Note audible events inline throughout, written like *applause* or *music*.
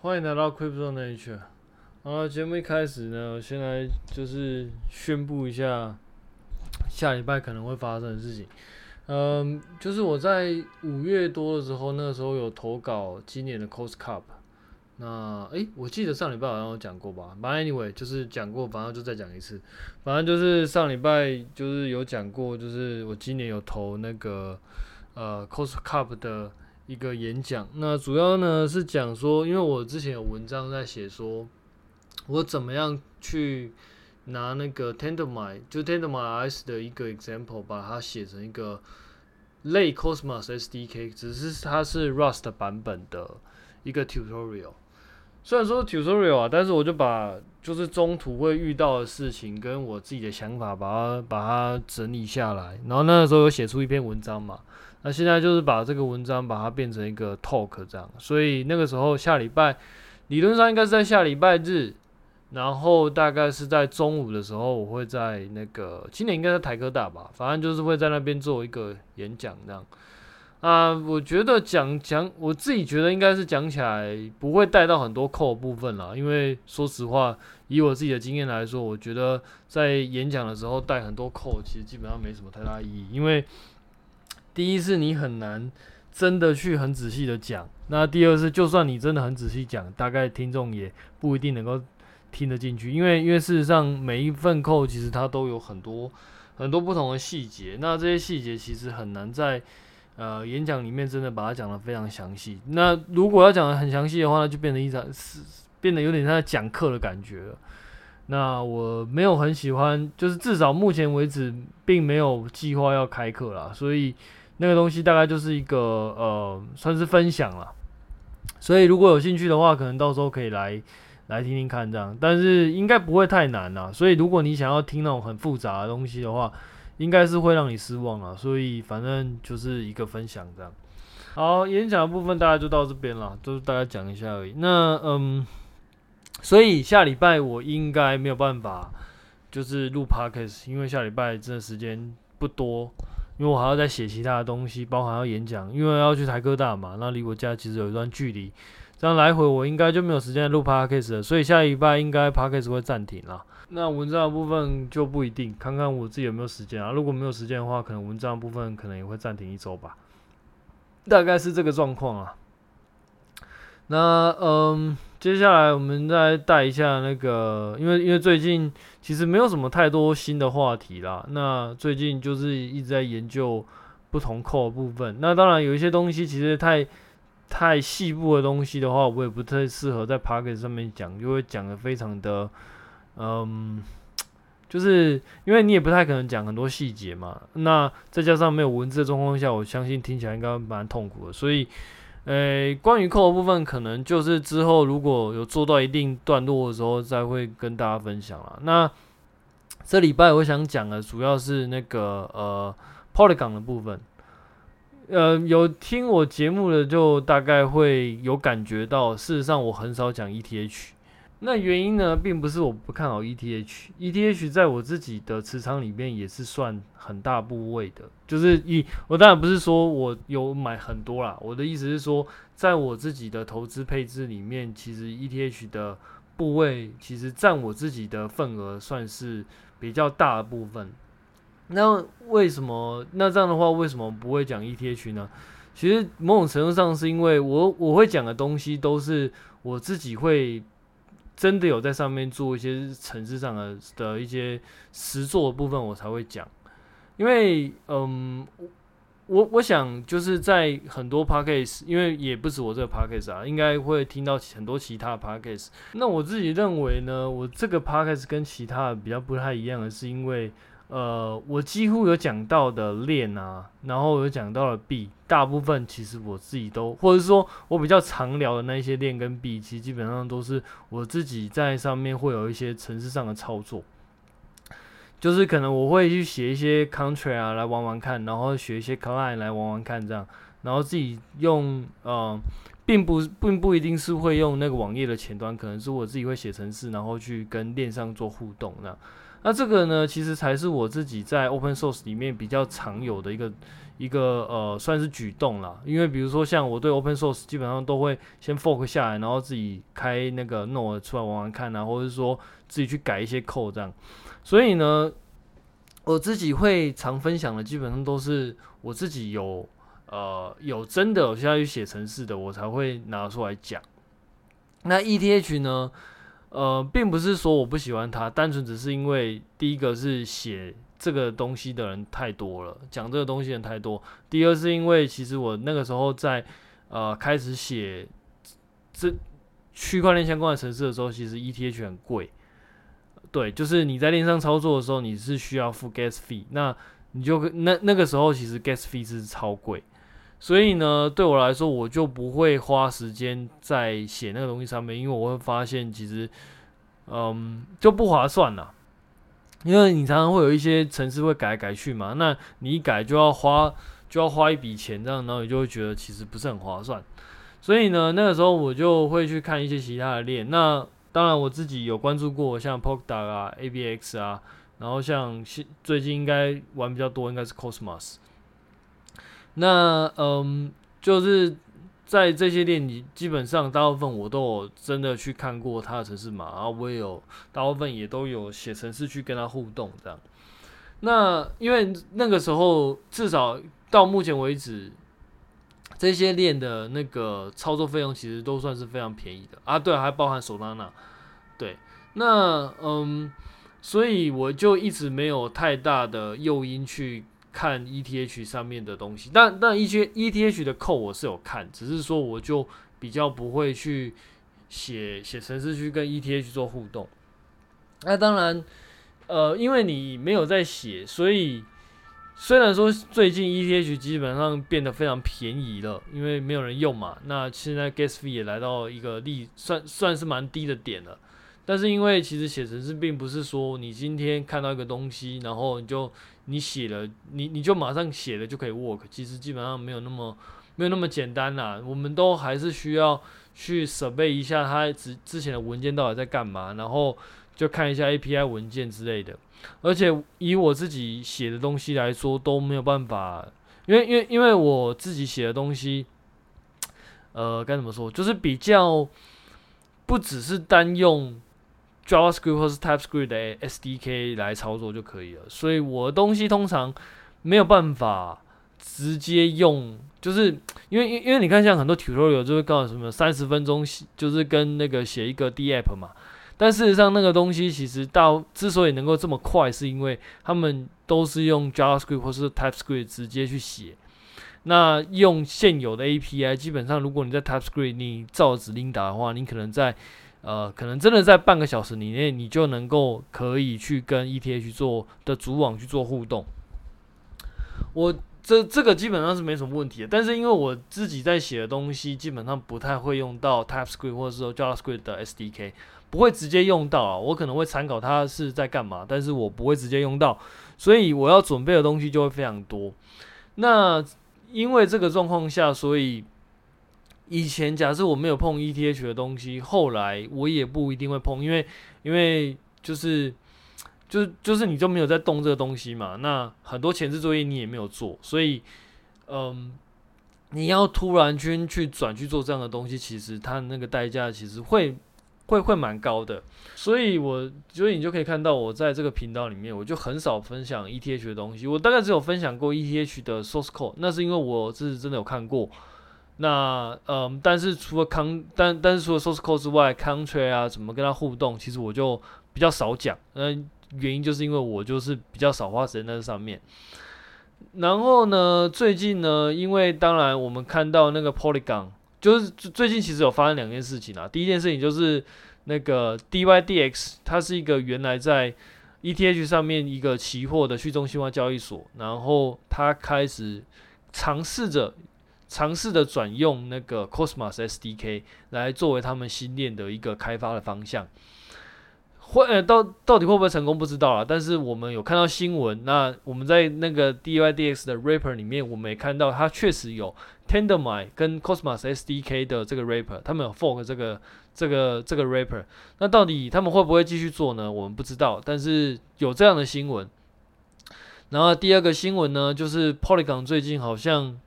欢迎来到 Crypto Nature。好，节目一开始呢，我先来就是宣布一下下礼拜可能会发生的事情。嗯，就是我在五月多的时候，那个时候有投稿今年的 Cost Cup。那诶、我记得上礼拜好像有讲过吧？反正 anyway 就是讲过，反正就再讲一次。反正就是上礼拜就是有讲过，就是我今年有投那个呃 Cost Cup 的一个演讲。那主要呢是讲说，因为我之前有文章在写说，我怎么样去拿那个 Tendermint 就 Tendermint ICE 的一个 example，把它写成一个类 Cosmos SDK，只是它是 Rust 版本的一个 tutorial。虽然说 tutorial 啊，但是我就把就是中途会遇到的事情跟我自己的想法，把它把它整理下来，然后那个时候有写出一篇文章嘛。那现在就是把这个文章把它变成一个 talk 这样，所以那个时候下礼拜理论上应该是在下礼拜日，然后大概是在中午的时候，我会在那个今年应该在台科大吧，反正就是会在那边做一个演讲这样。啊，我觉得讲讲，我自己觉得应该是讲起来不会带到很多 code 部分啦，因为说实话，以我自己的经验来说，我觉得在演讲的时候带很多扣其实基本上没什么太大意义，因为第一是你很难真的去很仔细的讲，那第二是就算你真的很仔细讲，大概听众也不一定能够听得进去，因为因为事实上每一份扣其实它都有很多很多不同的细节，那这些细节其实很难在呃，演讲里面真的把它讲得非常详细。那如果要讲得很详细的话，那就变成一场是变得有点像讲课的感觉了。那我没有很喜欢，就是至少目前为止并没有计划要开课啦。所以那个东西大概就是一个呃，算是分享了。所以如果有兴趣的话，可能到时候可以来来听听看这样，但是应该不会太难啦。所以如果你想要听那种很复杂的东西的话，应该是会让你失望了，所以反正就是一个分享这样。好，演讲的部分大概就到这边了，就是大家讲一下而已。那嗯，所以下礼拜我应该没有办法就是录 podcast，因为下礼拜真的时间不多，因为我还要再写其他的东西，包含要演讲，因为要去台科大嘛，那离我家其实有一段距离，这样来回我应该就没有时间录 podcast 了，所以下礼拜应该 podcast 会暂停了。那文章的部分就不一定，看看我自己有没有时间啊。如果没有时间的话，可能文章的部分可能也会暂停一周吧，大概是这个状况啊。那嗯，接下来我们再带一下那个，因为因为最近其实没有什么太多新的话题啦。那最近就是一直在研究不同扣的部分。那当然有一些东西其实太太细部的东西的话，我也不太适合在 Podcast 上面讲，就会讲得非常的。嗯，就是因为你也不太可能讲很多细节嘛，那再加上没有文字的状况下，我相信听起来应该蛮痛苦的。所以，呃、关于扣的部分，可能就是之后如果有做到一定段落的时候，再会跟大家分享了。那这礼拜我想讲的主要是那个呃 Polygon 的部分。呃，有听我节目的就大概会有感觉到，事实上我很少讲 ETH。那原因呢，并不是我不看好 ETH，ETH 在我自己的持仓里面也是算很大部位的，就是以我当然不是说我有买很多啦，我的意思是说，在我自己的投资配置里面，其实 ETH 的部位其实占我自己的份额算是比较大的部分。那为什么？那这样的话，为什么不会讲 ETH 呢？其实某种程度上是因为我我会讲的东西都是我自己会。真的有在上面做一些程式上的的一些实作的部分，我才会讲。因为，嗯，我我想就是在很多 podcast，因为也不止我这个 podcast 啊，应该会听到很多其他的 podcast。那我自己认为呢，我这个 podcast 跟其他的比较不太一样的是，因为。呃，我几乎有讲到的链啊，然后有讲到的币，大部分其实我自己都，或者说我比较常聊的那些链跟币，其实基本上都是我自己在上面会有一些程式上的操作，就是可能我会去写一些 contract 啊来玩玩看，然后学一些 client 来玩玩看这样，然后自己用呃，并不并不一定是会用那个网页的前端，可能是我自己会写程式，然后去跟链上做互动那样。那这个呢，其实才是我自己在 Open Source 里面比较常有的一个一个呃，算是举动啦。因为比如说像我对 Open Source 基本上都会先 fork 下来，然后自己开那个 Node 出来玩玩看啊，或者是说自己去改一些 code 这样。所以呢，我自己会常分享的，基本上都是我自己有呃有真的有需要去写程式的，我才会拿出来讲。那 ETH 呢？呃，并不是说我不喜欢它，单纯只是因为第一个是写这个东西的人太多了，讲这个东西的人太多。第二是因为其实我那个时候在呃开始写这区块链相关的程式的时候，其实 ETH 很贵。对，就是你在链上操作的时候，你是需要付 gas fee，那你就那那个时候其实 gas fee 是超贵。所以呢，对我来说，我就不会花时间在写那个东西上面，因为我会发现其实，嗯，就不划算啦。因为你常常会有一些程式会改来改去嘛，那你一改就要花就要花一笔钱，这样，然后你就会觉得其实不是很划算。所以呢，那个时候我就会去看一些其他的链。那当然我自己有关注过，像 Polkadot 啊、ABX 啊，然后像最近应该玩比较多，应该是 Cosmos。那嗯，就是在这些链里，基本上大部分我都有真的去看过他的城市码，然后我也有大部分也都有写程式去跟他互动这样。那因为那个时候至少到目前为止，这些链的那个操作费用其实都算是非常便宜的啊。对，还包含 Solana。对，那嗯，所以我就一直没有太大的诱因去。看 ETH 上面的东西，但但一些 ETH 的扣我是有看，只是说我就比较不会去写写程式去跟 ETH 做互动。那当然，呃，因为你没有在写，所以虽然说最近 ETH 基本上变得非常便宜了，因为没有人用嘛。那现在 gas fee 也来到一个利算算是蛮低的点了。但是因为其实写程式并不是说你今天看到一个东西，然后你就你写了，你你就马上写了就可以 work。其实基本上没有那么没有那么简单啦。我们都还是需要去设备一下它之之前的文件到底在干嘛，然后就看一下 API 文件之类的。而且以我自己写的东西来说都没有办法，因为因为因为我自己写的东西，呃，该怎么说，就是比较不只是单用。JavaScript 或是 TypeScript 的 SDK 来操作就可以了，所以我的东西通常没有办法直接用，就是因为因为你看像很多 tutorial 就会告诉你什么三十分钟就是跟那个写一个 DApp 嘛，但事实上那个东西其实到之所以能够这么快，是因为他们都是用 JavaScript 或是 TypeScript 直接去写，那用现有的 API，基本上如果你在 TypeScript 你照指令打的话，你可能在呃，可能真的在半个小时以内，你就能够可以去跟 ETH 做的主网去做互动。我这这个基本上是没什么问题的，但是因为我自己在写的东西基本上不太会用到 TypeScript 或者说 JavaScript 的 SDK，不会直接用到啊。我可能会参考它是在干嘛，但是我不会直接用到，所以我要准备的东西就会非常多。那因为这个状况下，所以。以前假设我没有碰 ETH 的东西，后来我也不一定会碰，因为因为就是就是就是你就没有在动这个东西嘛，那很多前置作业你也没有做，所以嗯，你要突然间去转去做这样的东西，其实它那个代价其实会会会蛮高的，所以我所以你就可以看到我在这个频道里面，我就很少分享 ETH 的东西，我大概只有分享过 ETH 的 source code，那是因为我是真的有看过。那嗯，但是除了 con 但但是除了 source code 之外，Country 啊，怎么跟他互动，其实我就比较少讲。嗯，原因就是因为我就是比较少花时间在这上面。然后呢，最近呢，因为当然我们看到那个 Polygon，就是最近其实有发生两件事情啊。第一件事情就是那个 DYDX，它是一个原来在 ETH 上面一个期货的去中心化交易所，然后它开始尝试着。尝试的转用那个 Cosmos SDK 来作为他们新链的一个开发的方向，会呃到到底会不会成功不知道啊。但是我们有看到新闻，那我们在那个 DYDX 的 Rapper 里面，我们也看到它确实有 Tender My 跟 Cosmos SDK 的这个 Rapper，他们有 fork 这个这个这个 rapper。那到底他们会不会继续做呢？我们不知道，但是有这样的新闻。然后第二个新闻呢，就是 Polygon 最近好像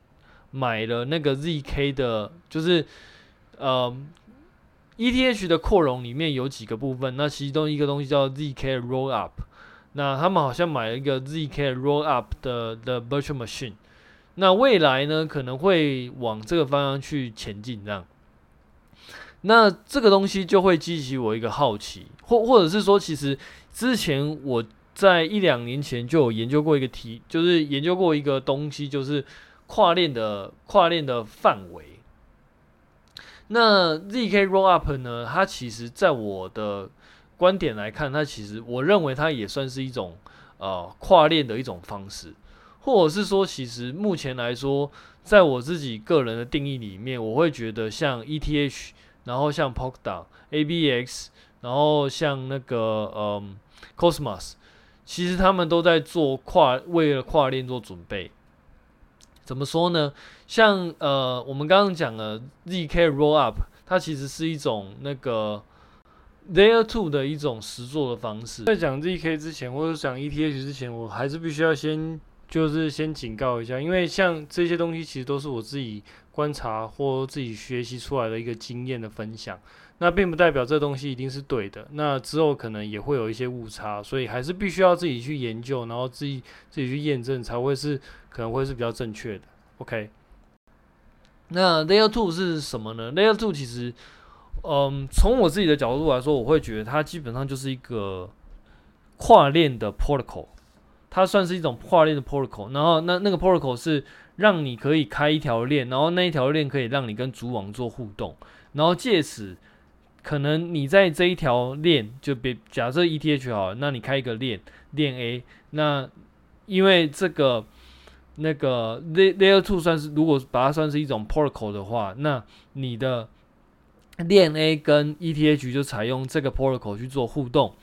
买了那个 ZK 的，就是呃 ETH 的扩容里面有几个部分，那其中一个东西叫 ZK Rollup，那他们好像买了一个 ZK Rollup 的的 Virtual Machine，那未来呢可能会往这个方向去前进，这样，那这个东西就会激起我一个好奇，或或者是说，其实之前我。在一两年前就有研究过一个题，就是研究过一个东西，就是跨链的跨链的范围。那 zk rollup 呢？它其实在我的观点来看，它其实我认为它也算是一种呃跨链的一种方式，或者是说，其实目前来说，在我自己个人的定义里面，我会觉得像 ETH，然后像 Polkadot、ABX，然后像那个嗯 Cosmos。其实他们都在做跨，为了跨链做准备。怎么说呢？像呃，我们刚刚讲了 zk rollup，它其实是一种那个 layer two 的一种实作的方式。在讲 zk 之前，或者讲 ETH 之前，我还是必须要先就是先警告一下，因为像这些东西其实都是我自己观察或自己学习出来的一个经验的分享。那并不代表这东西一定是对的，那之后可能也会有一些误差，所以还是必须要自己去研究，然后自己自己去验证，才会是可能会是比较正确的。OK，那 Layer Two 是什么呢？Layer Two 其实，嗯，从我自己的角度来说，我会觉得它基本上就是一个跨链的 protocol，它算是一种跨链的 protocol。然后那那个 protocol 是让你可以开一条链，然后那一条链可以让你跟主网做互动，然后借此。可能你在这一条链，就别假设 ETH 好，那你开一个链链 A，那因为这个那个 Layer Two 算是如果把它算是一种 Protocol 的话，那你的链 A 跟 ETH 就采用这个 Protocol 去做互动，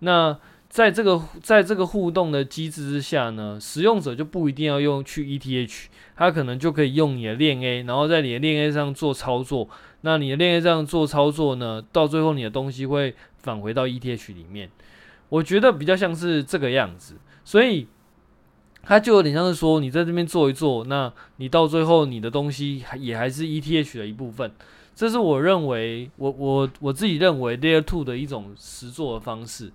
那。在这个在这个互动的机制之下呢，使用者就不一定要用去 ETH，他可能就可以用你的链 A，然后在你的链 A 上做操作。那你的链 A 上做操作呢，到最后你的东西会返回到 ETH 里面。我觉得比较像是这个样子，所以它就有点像是说，你在这边做一做，那你到最后你的东西也还是 ETH 的一部分。这是我认为，我我我自己认为 Layer Two 的一种实作的方式。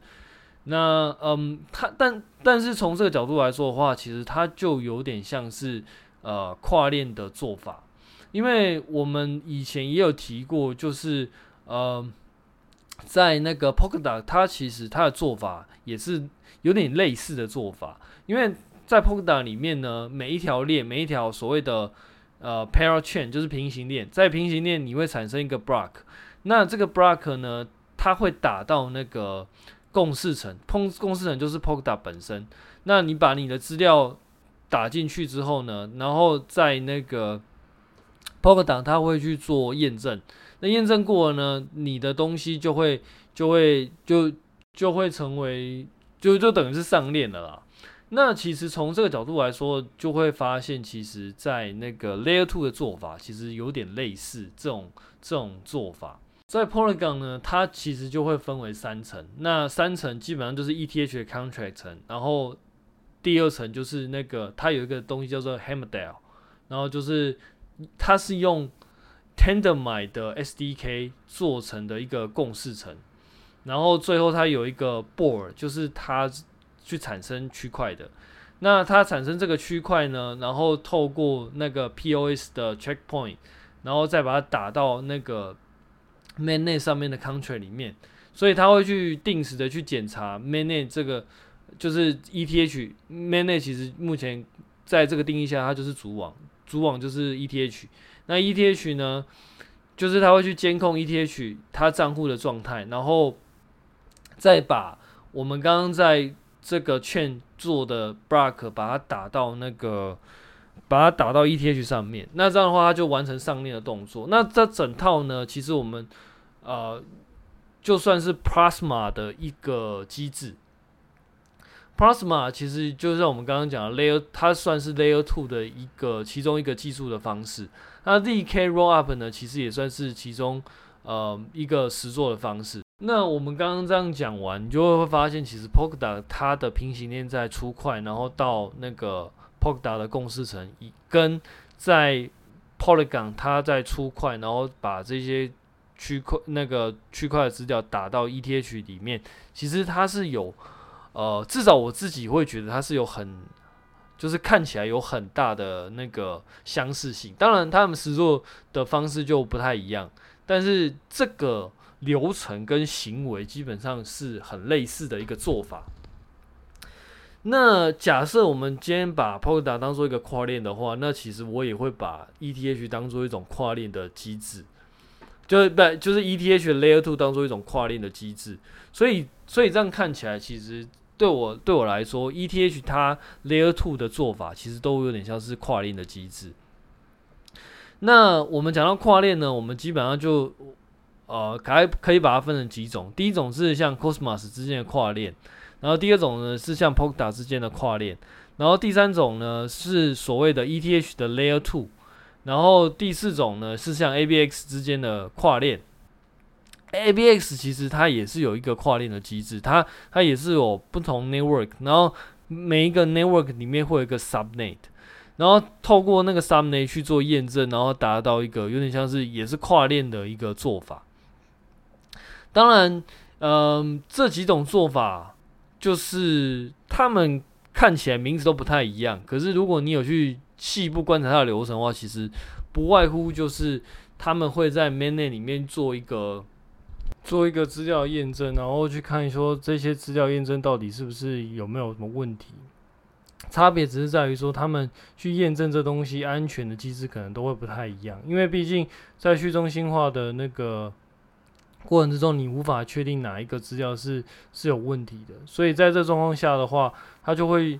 那嗯，它但但是从这个角度来说的话，其实它就有点像是呃跨链的做法，因为我们以前也有提过，就是呃在那个 Polkadot，它其实它的做法也是有点类似的做法，因为在 Polkadot 里面呢，每一条链每一条所谓的呃 Parachain 就是平行链，在平行链你会产生一个 Block，那这个 Block 呢，它会打到那个。共识层，共共识层就是 Polkadot 本身。那你把你的资料打进去之后呢，然后在那个 Polkadot 它会去做验证。那验证过了呢，你的东西就会就会就就会成为就就等于是上链了啦。那其实从这个角度来说，就会发现，其实在那个 Layer Two 的做法，其实有点类似这种这种做法。在 Polygon 呢，它其实就会分为三层。那三层基本上就是 ETH 的 contract 层，然后第二层就是那个它有一个东西叫做 Hammerdale，然后就是它是用 Tendermint 的 SDK 做成的一个共识层，然后最后它有一个 Board，就是它去产生区块的。那它产生这个区块呢，然后透过那个 POS 的 checkpoint，然后再把它打到那个。Mainnet 上面的 Country 里面，所以它会去定时的去检查 Mainnet 这个就是 ETH Mainnet 其实目前在这个定义下，它就是主网，主网就是 ETH。那 ETH 呢，就是他会去监控 ETH 它账户的状态，然后再把我们刚刚在这个券做的 block 把它打到那个。把它打到 ETH 上面，那这样的话，它就完成上链的动作。那这整套呢，其实我们呃，就算是 Plasma 的一个机制。Plasma 其实就像我们刚刚讲的 Layer，它算是 Layer Two 的一个其中一个技术的方式。那 zk Rollup 呢，其实也算是其中呃一个实作的方式。那我们刚刚这样讲完，你就会发现，其实 p o k a d o 它的平行链在出块，然后到那个 p o k a d o 的共识层，跟在 Polygon 它在出块，然后把这些区块那个区块的资料打到 ETH 里面，其实它是有，呃，至少我自己会觉得它是有很，就是看起来有很大的那个相似性。当然，他们实作的方式就不太一样，但是这个流程跟行为基本上是很类似的一个做法。那假设我们今天把 Polkadot 当做一个跨链的话，那其实我也会把 ETH 当做一种跨链的机制，就是不就是 ETH 的 Layer Two 当做一种跨链的机制。所以，所以这样看起来，其实对我对我来说，ETH 它 Layer Two 的做法其实都有点像是跨链的机制。那我们讲到跨链呢，我们基本上就呃，还可以把它分成几种。第一种是像 Cosmos 之间的跨链。然后第二种呢是像 Polka 之间的跨链，然后第三种呢是所谓的 ETH 的 Layer Two，然后第四种呢是像 ABX 之间的跨链。ABX 其实它也是有一个跨链的机制，它它也是有不同 network，然后每一个 network 里面会有一个 subnet，然后透过那个 subnet 去做验证，然后达到一个有点像是也是跨链的一个做法。当然，嗯、这几种做法。就是他们看起来名字都不太一样，可是如果你有去细部观察它的流程的话，其实不外乎就是他们会在 main 内里面做一个做一个资料验证，然后去看说这些资料验证到底是不是有没有什么问题。差别只是在于说他们去验证这东西安全的机制可能都会不太一样，因为毕竟在去中心化的那个。过程之中，你无法确定哪一个资料是是有问题的，所以在这状况下的话，它就会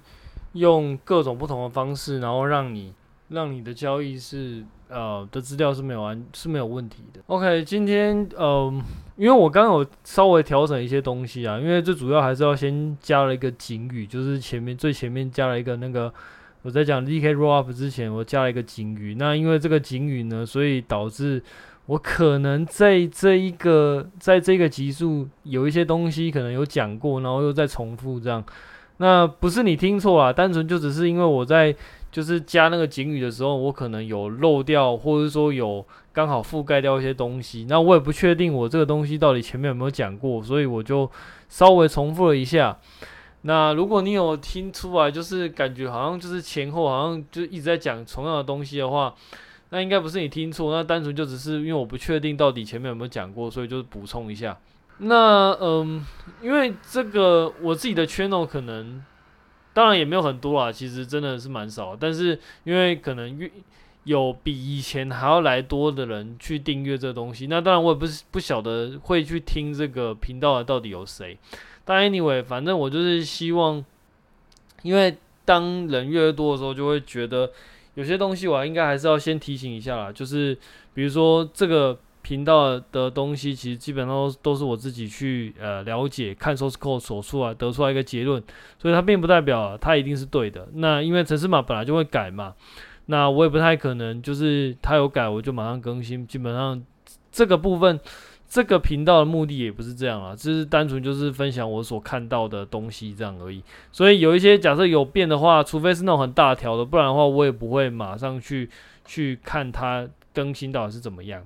用各种不同的方式，然后让你让你的交易是呃的资料是没有安是没有问题的。OK，今天嗯、呃，因为我刚刚有稍微调整一些东西啊，因为最主要还是要先加了一个警语，就是前面最前面加了一个那个我在讲 zk rollup 之前，我加了一个警语。那因为这个警语呢，所以导致。我可能在这一个，在这个集数有一些东西可能有讲过，然后又再重复这样。那不是你听错啊，单纯就只是因为我在就是加那个警语的时候，我可能有漏掉，或者说有刚好覆盖掉一些东西。那我也不确定我这个东西到底前面有没有讲过，所以我就稍微重复了一下。那如果你有听出来，就是感觉好像就是前后好像就一直在讲同样的东西的话。那应该不是你听错，那单纯就只是因为我不确定到底前面有没有讲过，所以就是补充一下。那嗯，因为这个我自己的 channel 可能当然也没有很多啦，其实真的是蛮少。但是因为可能越有比以前还要来多的人去订阅这东西，那当然我也不是不晓得会去听这个频道的到底有谁。但 anyway，反正我就是希望，因为当人越多的时候，就会觉得。有些东西我应该还是要先提醒一下啦，就是比如说这个频道的东西，其实基本上都是我自己去呃了解、看 source code 所出来得出来一个结论，所以它并不代表它一定是对的。那因为程式码本来就会改嘛，那我也不太可能就是它有改我就马上更新，基本上这个部分。这个频道的目的也不是这样啊，只是单纯就是分享我所看到的东西这样而已。所以有一些假设有变的话，除非是那种很大条的，不然的话我也不会马上去去看它更新到底是怎么样。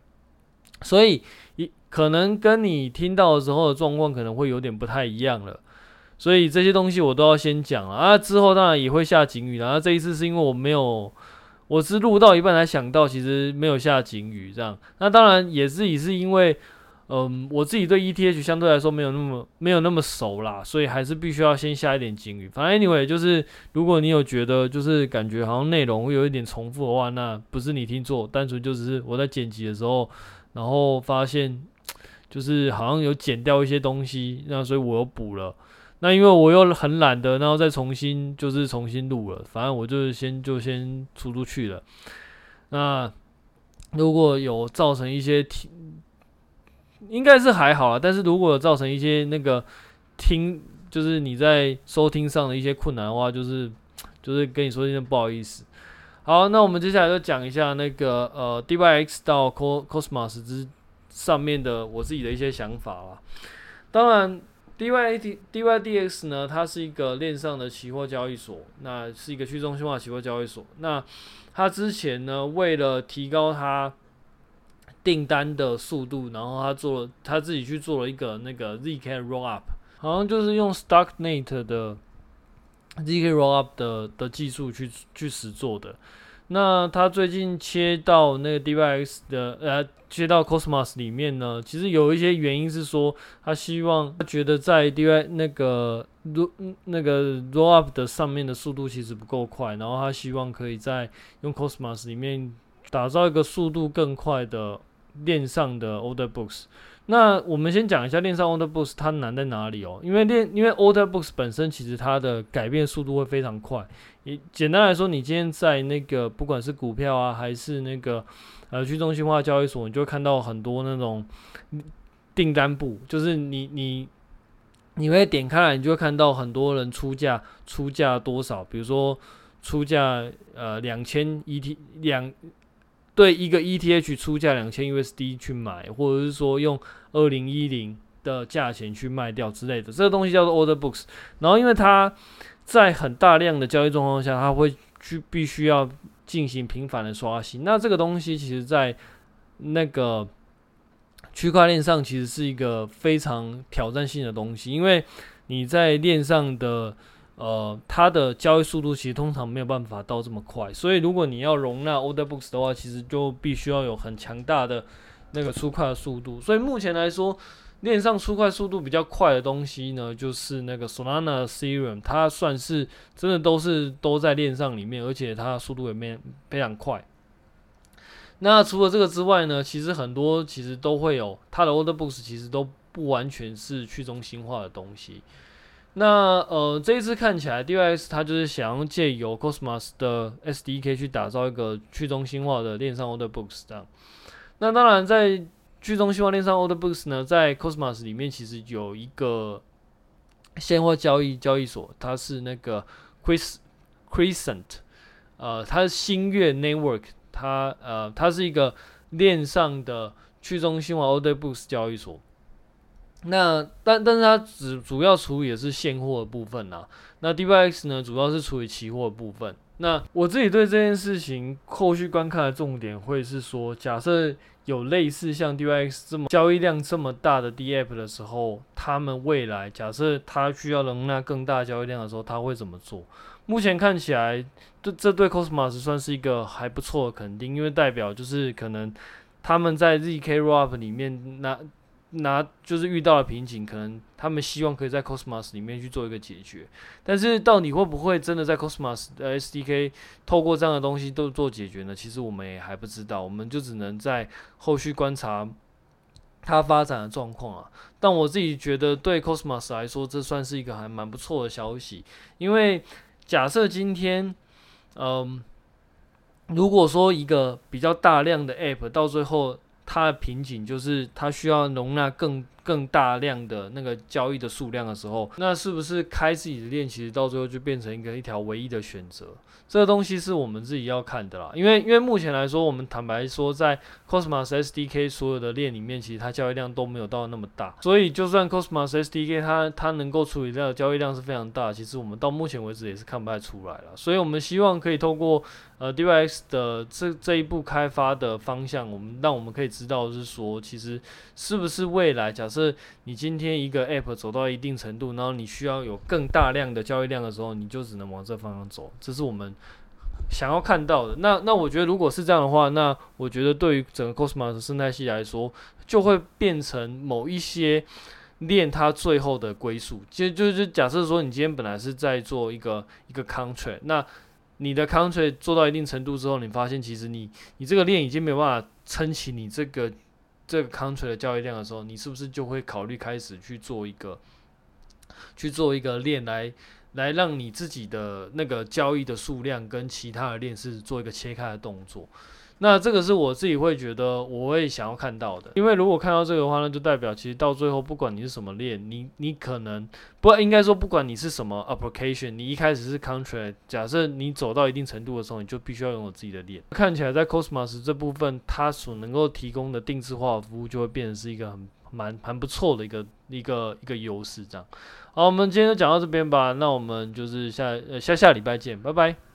所以一可能跟你听到的时候的状况可能会有点不太一样了。所以这些东西我都要先讲了啊，之后当然也会下警语。然后这一次是因为我没有，我是录到一半才想到，其实没有下警语这样。那当然也是也是因为。嗯，我自己对 ETH 相对来说没有那么没有那么熟啦，所以还是必须要先下一点警语。反正 anyway，就是如果你有觉得就是感觉好像内容会有一点重复的话，那不是你听错，单纯就只是我在剪辑的时候，然后发现 *tsk* 就是好像有剪掉一些东西，那所以我又补了。那因为我又很懒得，然后再重新就是重新录了，反正我就先就先出出去了。那如果有造成一些听。应该是还好啦，但是如果造成一些那个听，就是你在收听上的一些困难的话，就是就是跟你说一声不好意思。好，那我们接下来就讲一下那个呃，D Y X 到 Cosmos 之上面的我自己的一些想法啦。当然，DYD DYDX 呢，它是一个链上的期货交易所，那是一个去中心化期货交易所。那它之前呢，为了提高它订单的速度，然后他做了他自己去做了一个那个 zk rollup，好像就是用 Starknet 的 zk rollup 的的技术去去实做的。那他最近切到那个 DYX 的呃，切到 Cosmos 里面呢，其实有一些原因是说，他希望他觉得在 DY 那个 roll 那个 rollup 的上面的速度其实不够快，然后他希望可以在用 Cosmos 里面打造一个速度更快的。链上的 order books，那我们先讲一下链上 order books 它难在哪里哦？因为链，因为 order books 本身其实它的改变速度会非常快。你简单来说，你今天在那个不管是股票啊，还是那个呃去中心化交易所，你就会看到很多那种订单簿，就是你你你会点开来，你就会看到很多人出价，出价多少？比如说出价呃两千 ET 两。对一个 ETH 出价两千 USD 去买，或者是说用二零一零的价钱去卖掉之类的，这个东西叫做 Order Books。然后因为它在很大量的交易状况下，它会去必须要进行频繁的刷新。那这个东西其实在那个区块链上其实是一个非常挑战性的东西，因为你在链上的。呃，它的交易速度其实通常没有办法到这么快，所以如果你要容纳 order books 的话，其实就必须要有很强大的那个出块的速度。所以目前来说，链上出块速度比较快的东西呢，就是那个 Solana、Serum，它算是真的都是都在链上里面，而且它速度也没非常快。那除了这个之外呢，其实很多其实都会有它的 order books，其实都不完全是去中心化的东西。那呃，这一次看起来，DYS 它就是想要借由 Cosmos 的 SDK 去打造一个去中心化的链上 Order Books 这样。那当然，在去中心化链上 Order Books 呢，在 Cosmos 里面其实有一个现货交易交易所，它是那个 Cris Crescent，呃，它是星月 Network，它呃，它是一个链上的去中心化 Order Books 交易所。那但但是它只主要处理的是现货的部分啊，那 DYX 呢，主要是处理期货部分。那我自己对这件事情后续观看的重点会是说，假设有类似像 DYX 这么交易量这么大的 DApp 的时候，他们未来假设它需要容纳更大交易量的时候，他会怎么做？目前看起来，这这对 Cosmos 算是一个还不错的肯定，因为代表就是可能他们在 ZK Rollup 里面那。拿就是遇到了瓶颈，可能他们希望可以在 Cosmos 里面去做一个解决，但是到底会不会真的在 Cosmos 的 SDK 透过这样的东西都做解决呢？其实我们也还不知道，我们就只能在后续观察它发展的状况啊。但我自己觉得对 Cosmos 来说，这算是一个还蛮不错的消息，因为假设今天，嗯，如果说一个比较大量的 App 到最后。它的瓶颈就是它需要容纳更更大量的那个交易的数量的时候，那是不是开自己的链，其实到最后就变成一个一条唯一的选择？这个东西是我们自己要看的啦。因为因为目前来说，我们坦白说，在 Cosmos SDK 所有的链里面，其实它交易量都没有到那么大。所以就算 Cosmos SDK 它它能够处理掉的交易量是非常大，其实我们到目前为止也是看不太出来了。所以我们希望可以透过呃 DYX 的这这一步开发的方向，我们让我们可以知道是说，其实是不是未来假设是你今天一个 App 走到一定程度，然后你需要有更大量的交易量的时候，你就只能往这方向走。这是我们想要看到的。那那我觉得如果是这样的话，那我觉得对于整个 Cosmos 生态系来说，就会变成某一些链它最后的归宿。其实就是假设说，你今天本来是在做一个一个 Contract，那你的 contract 做到一定程度之后，你发现其实你你这个链已经没有办法撑起你这个这个 country 的交易量的时候，你是不是就会考虑开始去做一个去做一个链来来让你自己的那个交易的数量跟其他的链是做一个切开的动作？那这个是我自己会觉得我会想要看到的，因为如果看到这个的话，那就代表其实到最后，不管你是什么链，你你可能不应该说，不管你是什么 application，你一开始是 contract，假设你走到一定程度的时候，你就必须要拥有自己的链。看起来在 Cosmos 这部分，它所能够提供的定制化服务，就会变成是一个很蛮蛮不错的一个一个一个优势。这样，好，我们今天就讲到这边吧，那我们就是下呃下下礼拜见，拜拜。